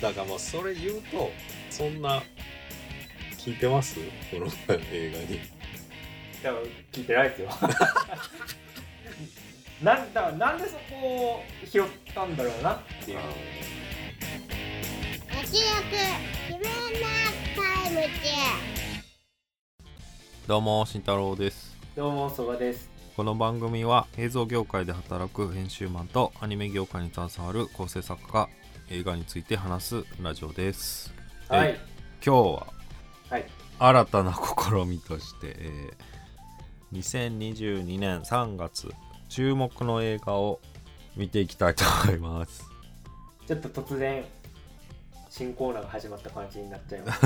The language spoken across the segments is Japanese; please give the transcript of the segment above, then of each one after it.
だからまあそれ言うとそんな聞いてます？この映画に。だから聞いてないですよ。なんだなんでそこを拾ったんだろうなっていう。おしらく自分なタイム中どうも慎太郎ですどうもそばです。この番組は映像業界で働く編集マンとアニメ業界に携わる構成作家映画について話すラジオです。はい。え今日ははい。新たな試みとして、えー2022年3月注目の映画を見ていきたいと思います。ちょっと突然新コーナーが始まった感じになっちゃいます。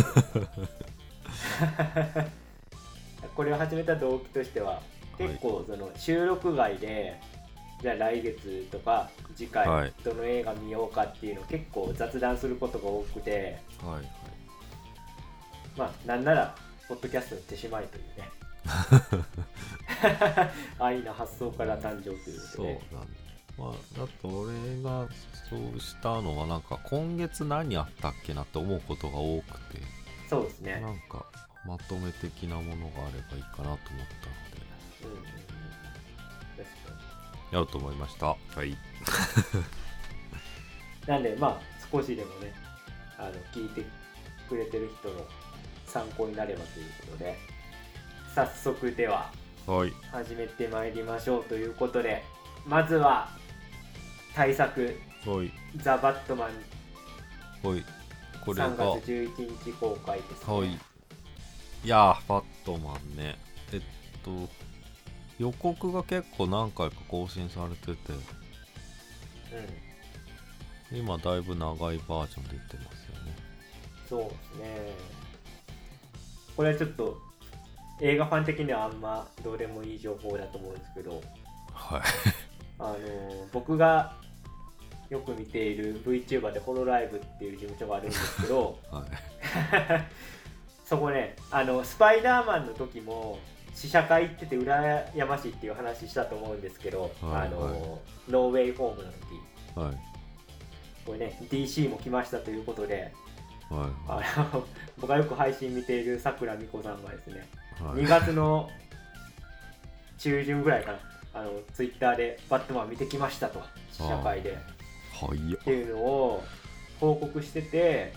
これを始めた動機としては結構その収録外で、じゃあ来月とか次回はい。どの映画見ようかっていうのを結構雑談することが多くてはいはい。まあなんならポッドキャストに手しまいというね。安易な発想から誕生ということそうでなんだ。まあだと俺がそうしたのはなんか今月何あったっけなって思うことが多くて。そうですね。なんかまとめ的なものがあればいいかなと思ったので。うんやろうと思いました。はい。なんでまあ少しでもねあの聞いてくれてる人の参考になればということで早速でははい。始めてまいりましょうということでまずは対策はい「ザ・バットマンはい。こ」れが3月11日公開です、ね、はい。いやーバットマンね。えっと予告が結構何回か更新されててうん。今だいぶ長いバージョン出てますよね。そうですね。これはちょっと映画ファン的にはあんまどうでもいい情報だと思うんですけどはい。あの僕がよく見ている VTuber でホロライブっていう事務所があるんですけど はい。そこねあのスパイダーマンの時も試写会行ってて羨ましいっていう話したと思うんですけど、はいあのはいノーウェイホームの時はい。これね DC も来ましたということではい。はいあの 僕がよく配信見ているさくらみこさんがですねはい。2月の中旬ぐらいかなあのツイッターで「バットマン見てきました」と試写会で。はいよっていうのを報告してて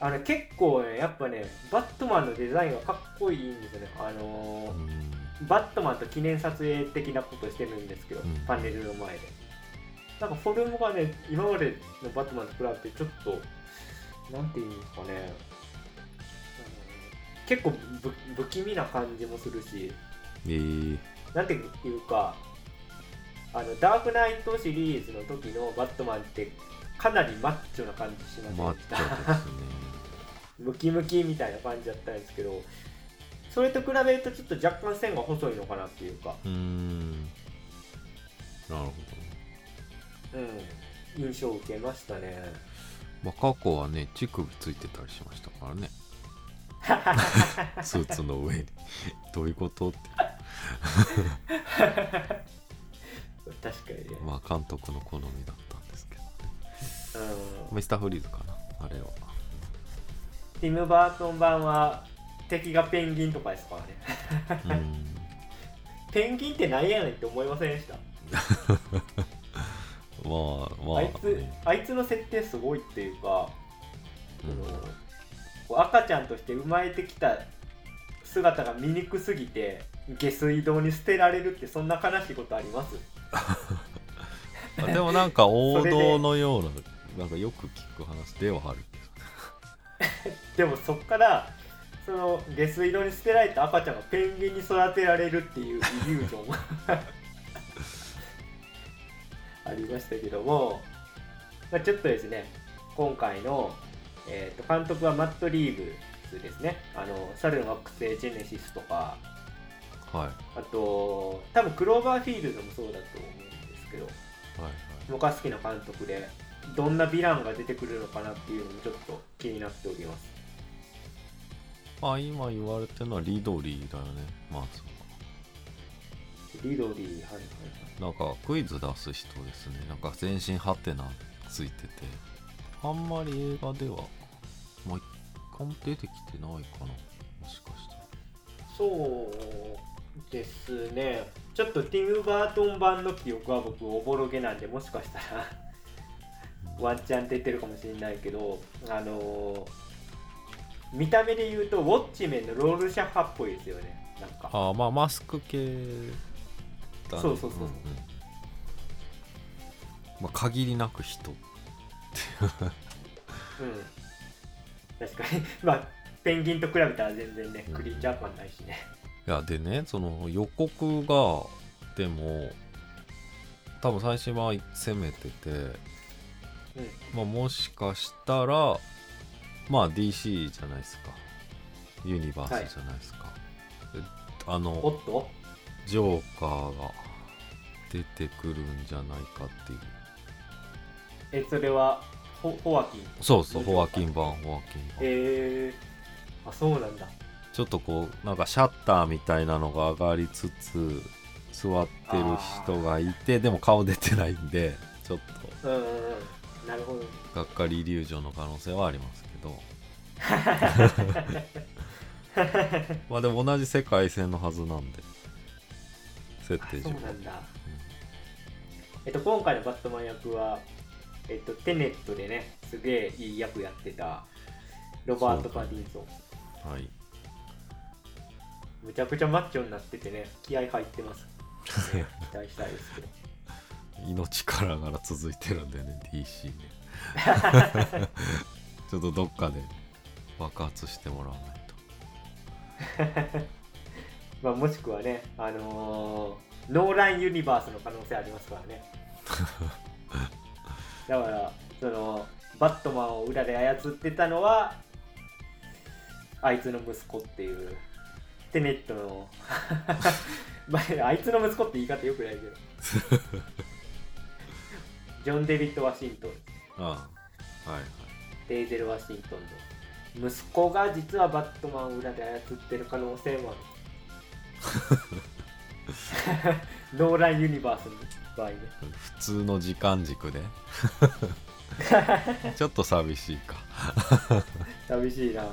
あの結構ねやっぱねバットマンのデザインがかっこいいんですよね。あのーうん。バットマンと記念撮影的なことしてるんですけど、うん。パネルの前で。なんかフォルムがね今までのバットマンと比べてちょっとなんていうんですかね。あの結構不不気味な感じもするし。えー、なんていうかあのダークナイトシリーズの時のバットマンってかなりマッチョな感じしませんマッチョですねムキムキみたいな感じだったんですけどそれと比べるとちょっと若干線が細いのかなっていうか、うーん。なるほどね。うん、印象を受けましたね。まあ過去はね乳首ついてたりしましたからね。スーツの上に。どういうことって。確かにね、まあ監督の好みだったんですけどうん、ミスターフリーズかなあれはティム・バートン版は敵がペンギンとかですからね。うーん。ペンギンって何やねんって思いませんでした、まあまああいつね。あいつの設定すごいっていうか、うん。赤ちゃんとして生まれてきた姿が醜すぎて下水道に捨てられるってそんな悲しいことあります？あでもなんか王道のようななんかよく聞く話ではあるけ でもそっからその下水道に捨てられた赤ちゃんがペンギンに育てられるっていうイリュージョン ありましたけども、まあ、ちょっとですね今回の、えー、と監督はマット・リーブスですね。あの猿の惑星ジェネシスとか。どはい。あと多分クローバーフィールドもそうだと思うんですけどはいはい。僕は好きな監督でどんなヴィランが出てくるのかなっていうのもちょっと気になっております。まあ今言われてるのはリドリーだよね。まあそうリドリーはいはいはい。なんかクイズ出す人ですね。なんか全身ハテナついてて。あんまり映画ではまあ一回も出てきてないかな。もしかしたらそうですね。ちょっとティム・バートン版の記憶は僕おぼろげなんでもしかしたらワンチャン出てるかもしれないけどあのー見た目で言うとウォッチメンのロールシャッハっぽいですよね。なんか。ああまあマスク系だね。そうそうそうそう。んん。まあ限りなく人。うん。確かに。まあペンギンと比べたら全然ねうん。クリーチャー感ないしね。いやでねその予告がでも多分最初は攻めてて、うんまあ、もしかしたらまあ DC じゃないですか。ユニバースじゃないですか、であおのっと？ジョーカーが出てくるんじゃないかっていう。えそれはホホワキン？そうそうホワキン版ホワキン版。えー、あそうなんだ。ちょっとこうなんかシャッターみたいなのが上がりつつ座ってる人がいてでも顔出てないんでちょっうんうんうんなるほど。とがっかりイリュージョンの可能性はありますけど。まあでも同じ世界線のはずなんで設定上。そうなんだ、えっと今回のバットマン役はえっとテネットでねすげえいい役やってたロバート・パディンソンはい。むちゃくちゃマッチョになっててね気合入ってます、ね、期待したいですけど命からがら続いてるんでね DC ね。ちょっとどっかで爆発してもらわないと。まあもしくはねあのーノーランユニバースの可能性ありますからね。だからそのバットマンを裏で操ってたのはあいつの息子っていうテネットの。まああいつの息子って言い方よくないけどジョン・デビッド・ワシントン。ああはいはい。デイゼル・ワシントンの息子が実はバットマンを裏で操ってる可能性もある。ノーランユニバースの場合ね。普通の時間軸で？ちょっと寂しいか。寂しいな。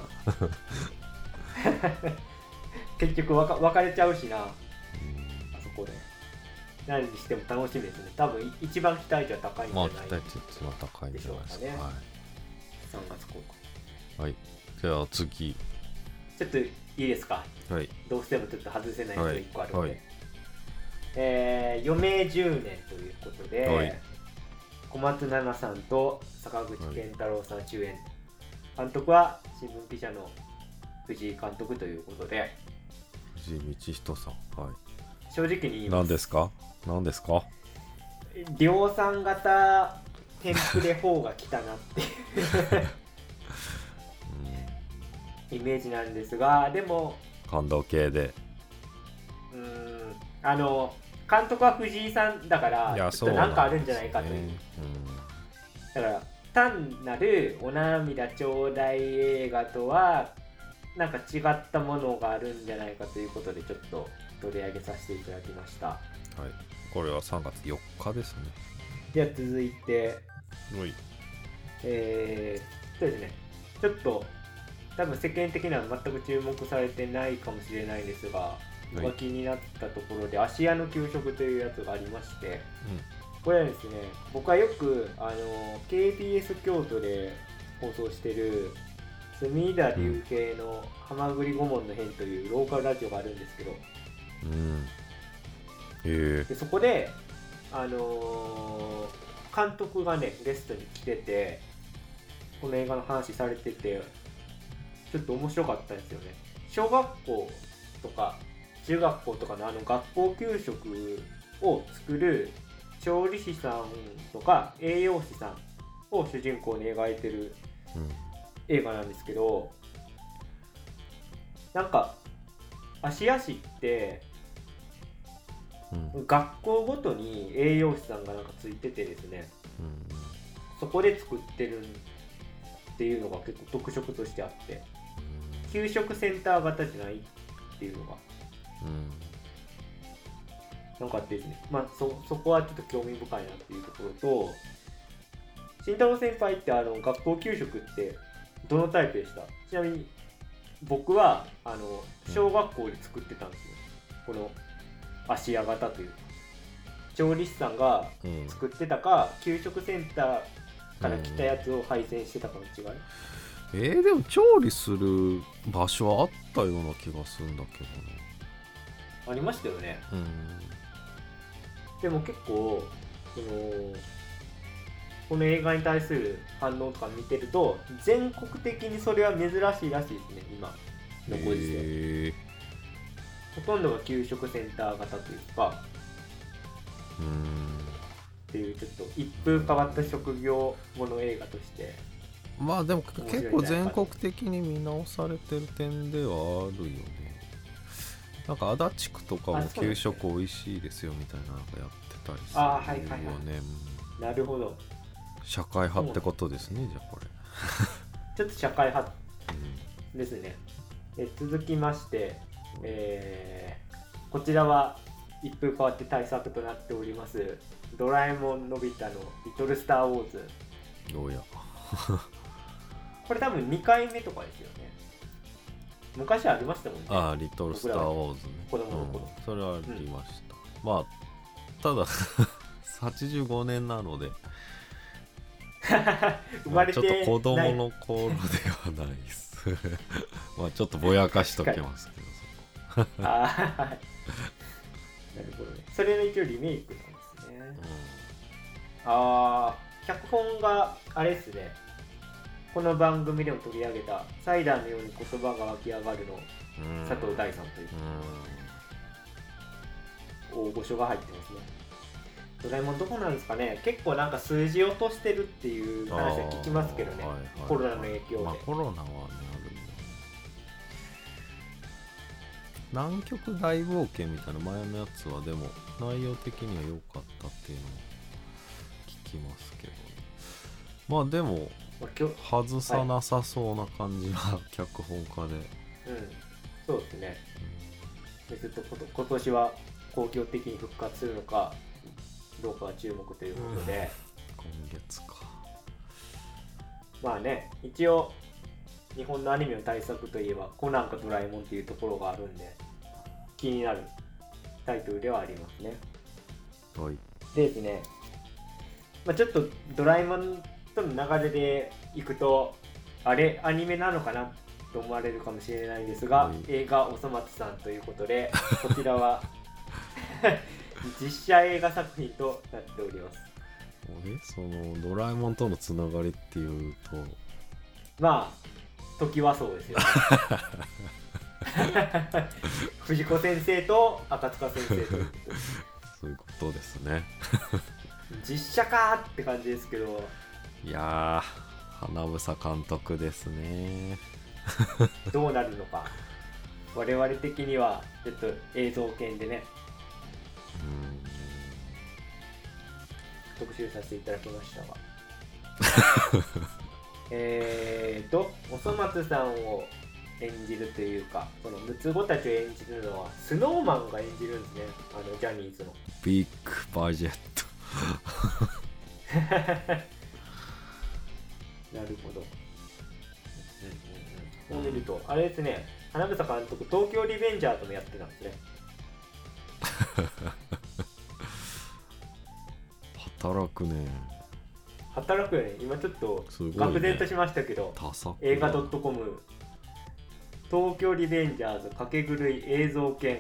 結局わか別れちゃうしな。あうん。そこで何にしても楽しみですね。多分い一番期待値は高いんじまゃない、あ期待値一番高いんじゃないですか。ね。は3月公開。い、はい、じゃあ次。ちょっといいですか？はい。どうしてもちょっと外せないのが1個あるので、はい。はいえー余命10年ということで、はい。小松菜奈さんと坂口健太郎さん主演、監督は新聞記者の藤井監督ということで。藤井道人さん。は正直に言いいます。何ですか？何ですか？量産型テンプレ4が来たなっていう。うん。イメージなんですがでも感動系で。うーんあの監督は藤井さんだからいやちょそうなんかあるんじゃないかという、ですね。だから単なるお涙ちょうだい映画とはなんか違ったものがあるんじゃないかということでちょっと取り上げさせていただきました。うんはいこれは3月4日ですね。では続いて。はい。えー、そうですね。ちょっと多分世間的には全く注目されてないかもしれないんですが僕が気になったところで、芦屋の給食というやつがありまして、これはですね僕はよくあの KBS 京都で放送してる隅田隆平の「はまぐり顧問の変」というローカルラジオがあるんですけどうんでそこであのー監督がねゲストに来ててこの映画の話されててちょっと面白かったんですよね。小学校とか中学校とかのあの学校給食を作る調理師さんとか栄養士さんを主人公に描いてるうん。映画なんですけどなんか芦屋市ってうん。学校ごとに栄養士さんがなんかついててですね。そこで作ってるっていうのが結構特色としてあって。給食センター型じゃないっていうのが。うん。なんかあってですね。まあそそこはちょっと興味深いなっていうところと慎太郎先輩ってあの学校給食ってどのタイプでした？ちなみに僕はあの小学校で作ってたんですよ、この芦屋型という。調理師さんがうん。作ってたか給食センターから来たやつを配膳してたかの違い、えー、でも調理する場所はあったような気がするんだけどね。ありましたよね。うん。でも結構そのこの映画に対する反応とか見てると全国的にそれは珍しいらしいですね今。のご時世、えほとんどが給食センター型というかー、うん。っていうちょっと一風変わった職業もの映画として。まあでも結構全国的に見直されてる点ではあるよね。なんか足立区とかも給食美味しいですよみたいなのがやってたりするよね。あーはいはいはい。なるほど。うん社会派ってことですねじゃあこれ、ちょっと社会派うん。ですね。で続きまして、えーこちらは一風変わって対策となっておりますドラえもんのび太のリトルスター・ウォーズ。どうや。これ多分2回目とかですよね。昔ありましたもんね。ああリトルスター・ウォーズね。子供の頃うん。それはありました、まあただ 85年なので。生まれてちょっと子供の頃ではないです。まあちょっとぼやかしときますけどはい。なるほどね。それの一応リメイクなんですね。そこああ脚本があれですね。この番組でも取り上げた「サイダーのように言葉が湧き上がる」のうん。うん佐藤大さんという。大御所が入ってますね。ドラえもんどこなんですかね。結構なんか数字落としてるっていう話は聞きますけどね。あーはいはい。コロナの影響で。まあコロナはね南極大冒険みたいな前のやつはでも内容的には良かったっていうのも聞きますけどね。まあでも外さなさそうな感じは脚本家で、うん。そうですね。でずっと今年は公共的に復活するのかどうかは注目ということで、今月か。まあね一応日本のアニメの対策といえばコナンかドラえもんっていうところがあるんで気になるタイトルではありますね。はい。でですね、まあ、ちょっとドラえもんとの流れでいくとあれアニメなのかなと思われるかもしれないんですが、はい。映画「おそ松さん」ということでこちらは 実写映画作品となっております。えそのドラえもんとのつながりっていうと。まあ時はそうですよ、ね、藤子先生と赤塚先生と。いうことでそういうことですね。実写かーって感じですけど。いやー花房監督ですね。どうなるのか。我々的にはちょっと映像系でね。うん特集させていただきましたが。えーとおそ松さんを演じるというかその六つ子たちを演じるのはスノーマンが演じるんですね。あのジャニーズの。ビッグバジェット。なるほど、こう見るとあれですね花房監督東京リベンジャーズもやってたんですね。働くね。働くよね。今ちょっと愕然としましたけど、多作映画 .com 東京リベンジャーズ掛け狂い映像犬。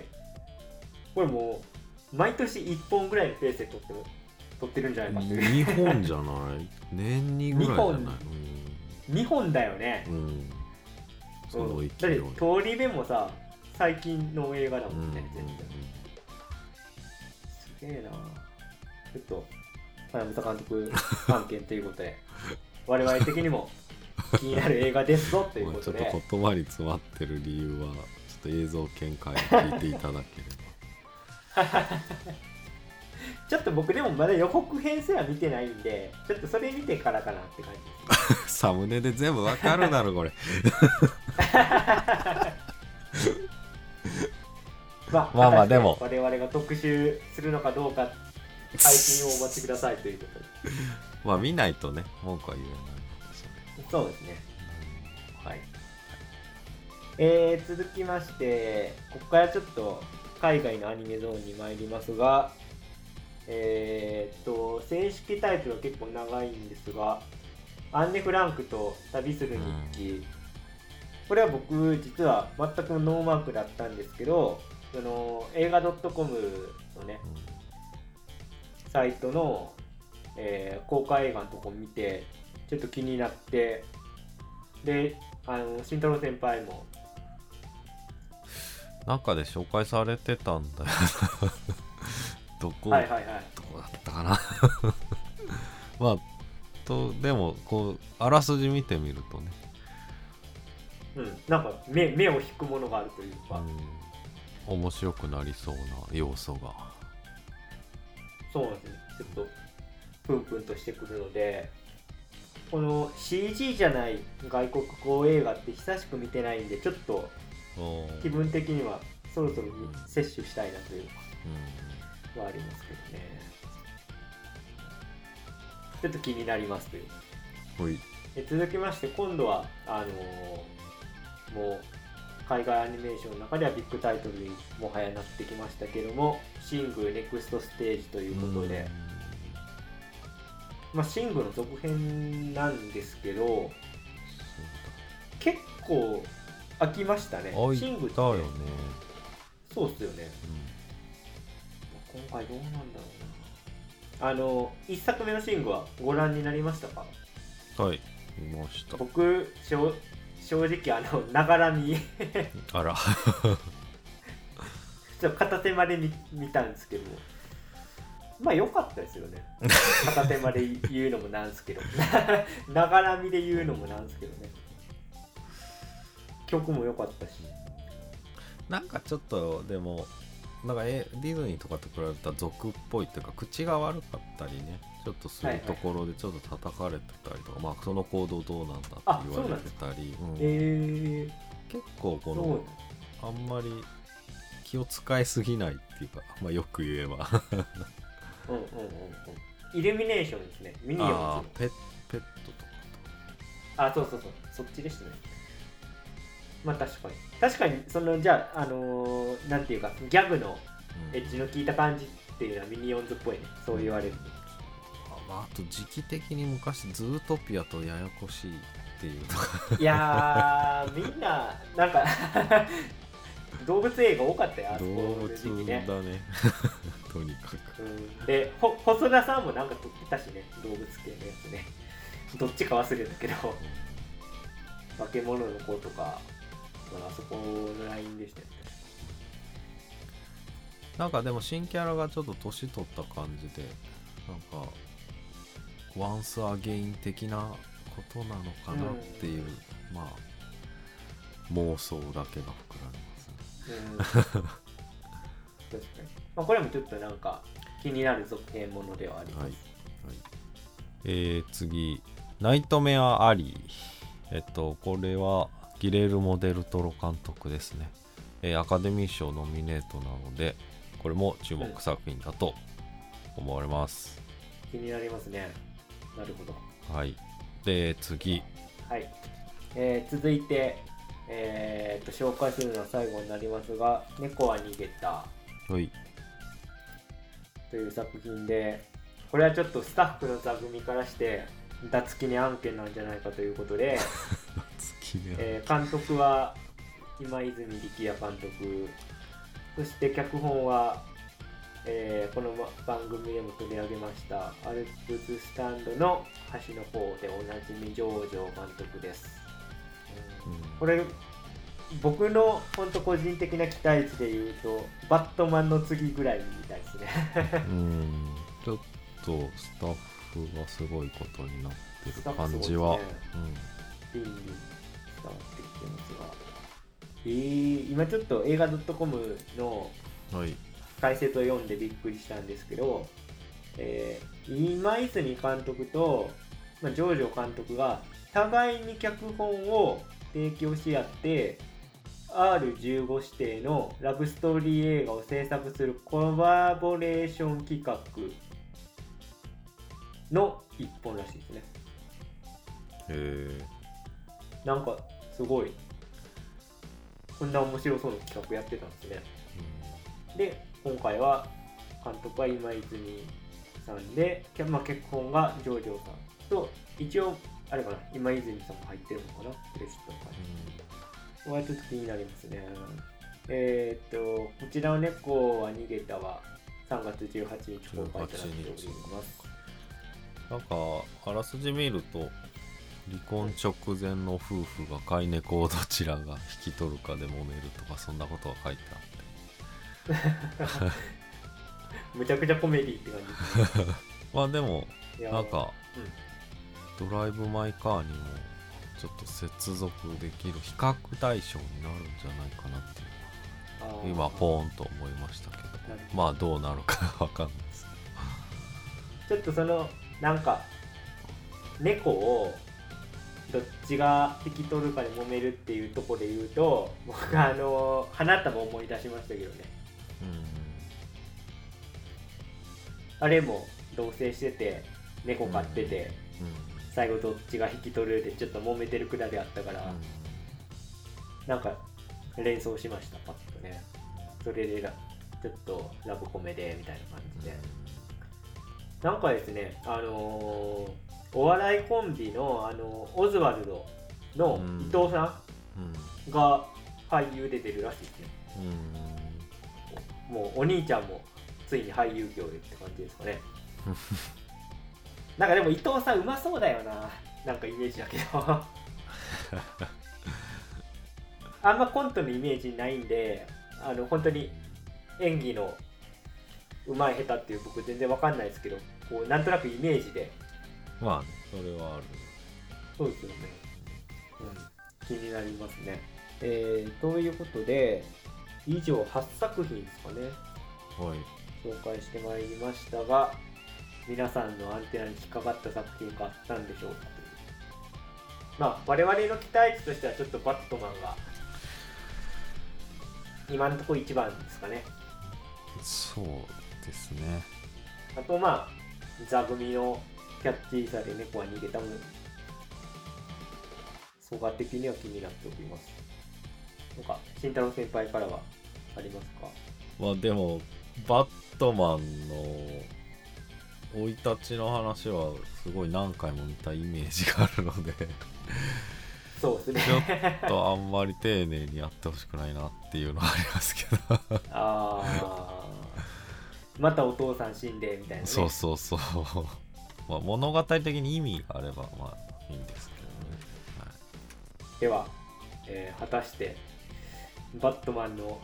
これもう毎年1本ぐらいのペースで撮ってる撮ってるんじゃないかっていう。2本じゃない。年にぐらいじゃない。2本だよね、うん、うん、そのうん。だって通り部もさ最近の映画だもうんんね、全然。すげえな。ちょっと花房監督案件ということで。我々的にも気になる映画ですぞというまあちょっことでと言葉に詰まってる理由はちょっと映像見解を聞いていただけれ ちょっと僕でもまだ予告編すら見てないんでちょっとそれ見てからかなって感じです。ば サムネで全部わかるだろこれ。まあ、まあまあでも我々が特集するのかどうか配信をお待ちくださいということでまあ見ないとね文句は言えないそうですね。はい。えー、続きましてここからちょっと海外のアニメゾーンに参りますがえー、っと正式タイトルは結構長いんですが「アンネ・フランクと旅する日記」これは僕実は全くノーマークだったんですけどその映画 .com のねサイトの、えー公開映画のとこ見てちょっと気になってであの慎太郎先輩も。なんかで紹介されてたんだよ。な どこ、はいはいはい。どこだったかな。まあとでもこうあらすじ見てみるとね、うん、なんか目目を引くものがあるというか、うん、面白くなりそうな要素が。そうなんですね。ちょっとプンプンとしてくるのでこの CG じゃない外国語映画って久しく見てないんでちょっと気分的にはそろそろ摂取したいなといううん。のはありますけどね。ちょっと気になりますという。ほい。え続きまして今度はあのーもう海外アニメーションの中ではビッグタイトルにもはやなってきましたけども「シングネクストステージ」ということで、まあ、シングの続編なんですけど結構飽きましたね。シングって。たよね、そうっすよね。今回どうなんだろうな。あの1作目のシングはご覧になりましたか？うん、はい。見ました。僕正直あの ながら見。あら。ちょっと片手まで見見たんですけどまあ良かったですよね。片手まで言うのもなんですけど。ながら見で言うのもなんですけどね。曲も良かったし。なんかちょっとでもなんかえディズニーとかと比べたら俗っぽいっていうか口が悪かったりねちょっとそういうところでちょっと叩かれてたりとか、まあその行動どうなんだってあ言われてたり、うんえ結構ー、そうこのあんまり気を使いすぎないっていうか、まあ、よく言えばうんうんうんうん。イルミネーションですね。ミニオンズあペペットとか。あそうそうそう。そっちでしたね。まあ確かに。確かにそのじゃああのーなんていうかギャグのと、うん。エッジの効いた感じっていうのはミニオンズっぽいね。そう言われる。とあまあ、あと時期的に昔ズートピアとややこしいっていうのが。いやーみんななんか動物映画多かったよあそこ。動物の時期ね、だね。とにかく。うん、でほ細田さんもなんか撮ってたしね動物系のやつね。どっちか忘れたけど化け物の子とかあそこのラインでしたよね。なんかでも新キャラがちょっと年取った感じでなんかワンスアゲイン的なことなのかなっていう、まあ妄想だけが膨らみ確かに、まあ、これもちょっとなんか気になる続編ものではあります、はい。えー、次。ナイトメア・アリー。えっとこれはギレルモ・デルトロ監督ですね、えーアカデミー賞ノミネートなのでこれも注目作品だと思われます、気になりますね。なるほど。はい。で次。はい、えー続いて、えー、と紹介するのは最後になりますが「猫は逃げた。はい」という作品でこれはちょっとスタッフの座組からして脱記に案件なんじゃないかということで、えー監督は今泉力也監督。そして脚本は、えーこの番組でも取り上げましたアルプススタンドの端の方でおなじみジョージョ監督です、これ僕の本当個人的な期待値で言うとバットマンの次ぐらいみたいですね。うん。ちょっとスタッフがすごいことになってる感じは、スタッフすごいですね。リンに伝わってきてますがえー、今ちょっと映画 .com のうんはい。解説を読んでびっくりしたんですけど、えー今泉監督と、まあ、ジョージョ監督が互いに脚本を提供し合って R15 指定のラブストーリー映画を制作するコラボレーション企画の一本らしいですね。へえなんかすごいこんな面白そうな企画やってたんですね。で今回は監督は今泉さんで、まあ、結婚がジョージョさんと一応あれかな。今泉さんも入ってるのかな。クレジットの感じ割と気になりますね。えーっとこちらの猫は逃げたは3月18日公開となっております。なんかあらすじ見ると離婚直前の夫婦が飼い猫をどちらが引き取るかで揉めるとかそんなことが書いてあって。むちゃくちゃコメディって感じ まあでもなんか、ドライブ・マイ・カーにもちょっと接続できる比較対象になるんじゃないかなっていう今ポーンと思いましたけど。まあどうなるかわかんないですちょっとそのなんか猫をどっちが引き取るかで揉めるっていうところで言うと僕あの花束思い出しましたけどね。あれも同棲してて猫飼ってて、うんうん最後どっちが引き取るでちょっと揉めてるくだりあったから、なんか連想しましたパッとね。それでらちょっとラブコメでみたいな感じで、なんかですね、あのーお笑いコンビの、あのオズワルドのうん。伊藤さうん。んが俳優で出るらしいですね。うん。もうお兄ちゃんもついに俳優業へって感じですかね。なんかでも伊藤さんうまそうだよな。なんかイメージだけど。あんまコントのイメージないんで、あの本当に演技のうまい下手っていう僕全然わかんないですけど、こうなんとなくイメージでまあねそれはあるそうですよね。うん、気になりますね。えー、ということで、以上8作品ですかね、はい紹介してまいりましたが、皆さんのアンテナに引っかかった作品があったんでしょうか？という。まあ、我々の期待値としてはちょっとバットマンが、今のところ一番ですかね。そうですねあとまあ、座組のキャッチーさで猫は逃げたも総合的には気になっております。なんか、慎太郎先輩からはありますか？まあでもバットマンの生い立ちの話はすごい何回も見たイメージがあるのでそうですね。ちょっとあんまり丁寧にやってほしくないなっていうのはありますけどああ。またお父さん死んでみたいな、ね。そうそうそうまあ物語的に意味があればまあいいんですけどね、はいでは、えー果たして、バットマンの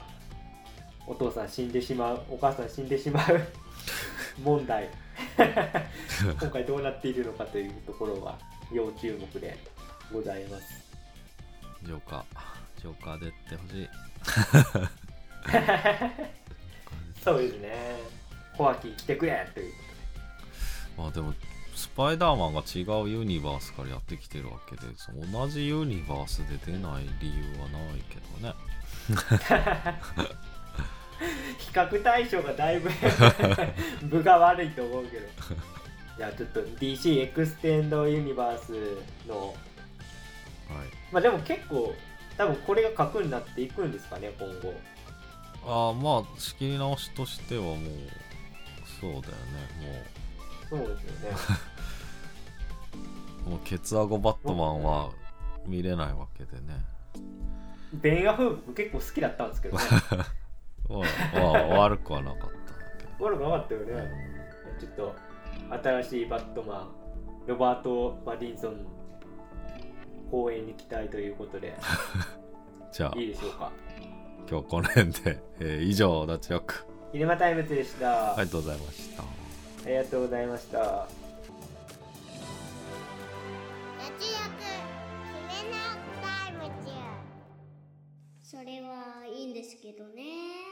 お父さん死んでしまう、お母さん死んでしまう問題。今回どうなっているのかというところは要注目でございます。ジョーカージョーカーでってほしい そうですね。ホアキン来てくれというこまあでもスパイダーマンが違うユニバースからやってきてるわけで同じユニバースで出ない理由はないけどねとで。比較対象がだいぶ 分が悪いと思うけど。じゃあちょっと DC エクステンドユニバースの。はい。まあでも結構多分これが核になっていくんですかね今後。ああまあ仕切り直しとしてはもうそうだよね。そうですよね。もう もうケツアゴバットマンは見れないわけでね。ベン・アフーブ結構好きだったんですけどね 悪くはなかった悪くなかったよね、ちょっと新しいバットマンロバート・バディンソン公演に期待ということで。じゃあいいでしょうか。今日この辺で、えー、以上ダチョクイルマタイムズでした。ありがとうございました。ありがとうございました。ダチ決めなタイム中。それはいいんですけどね。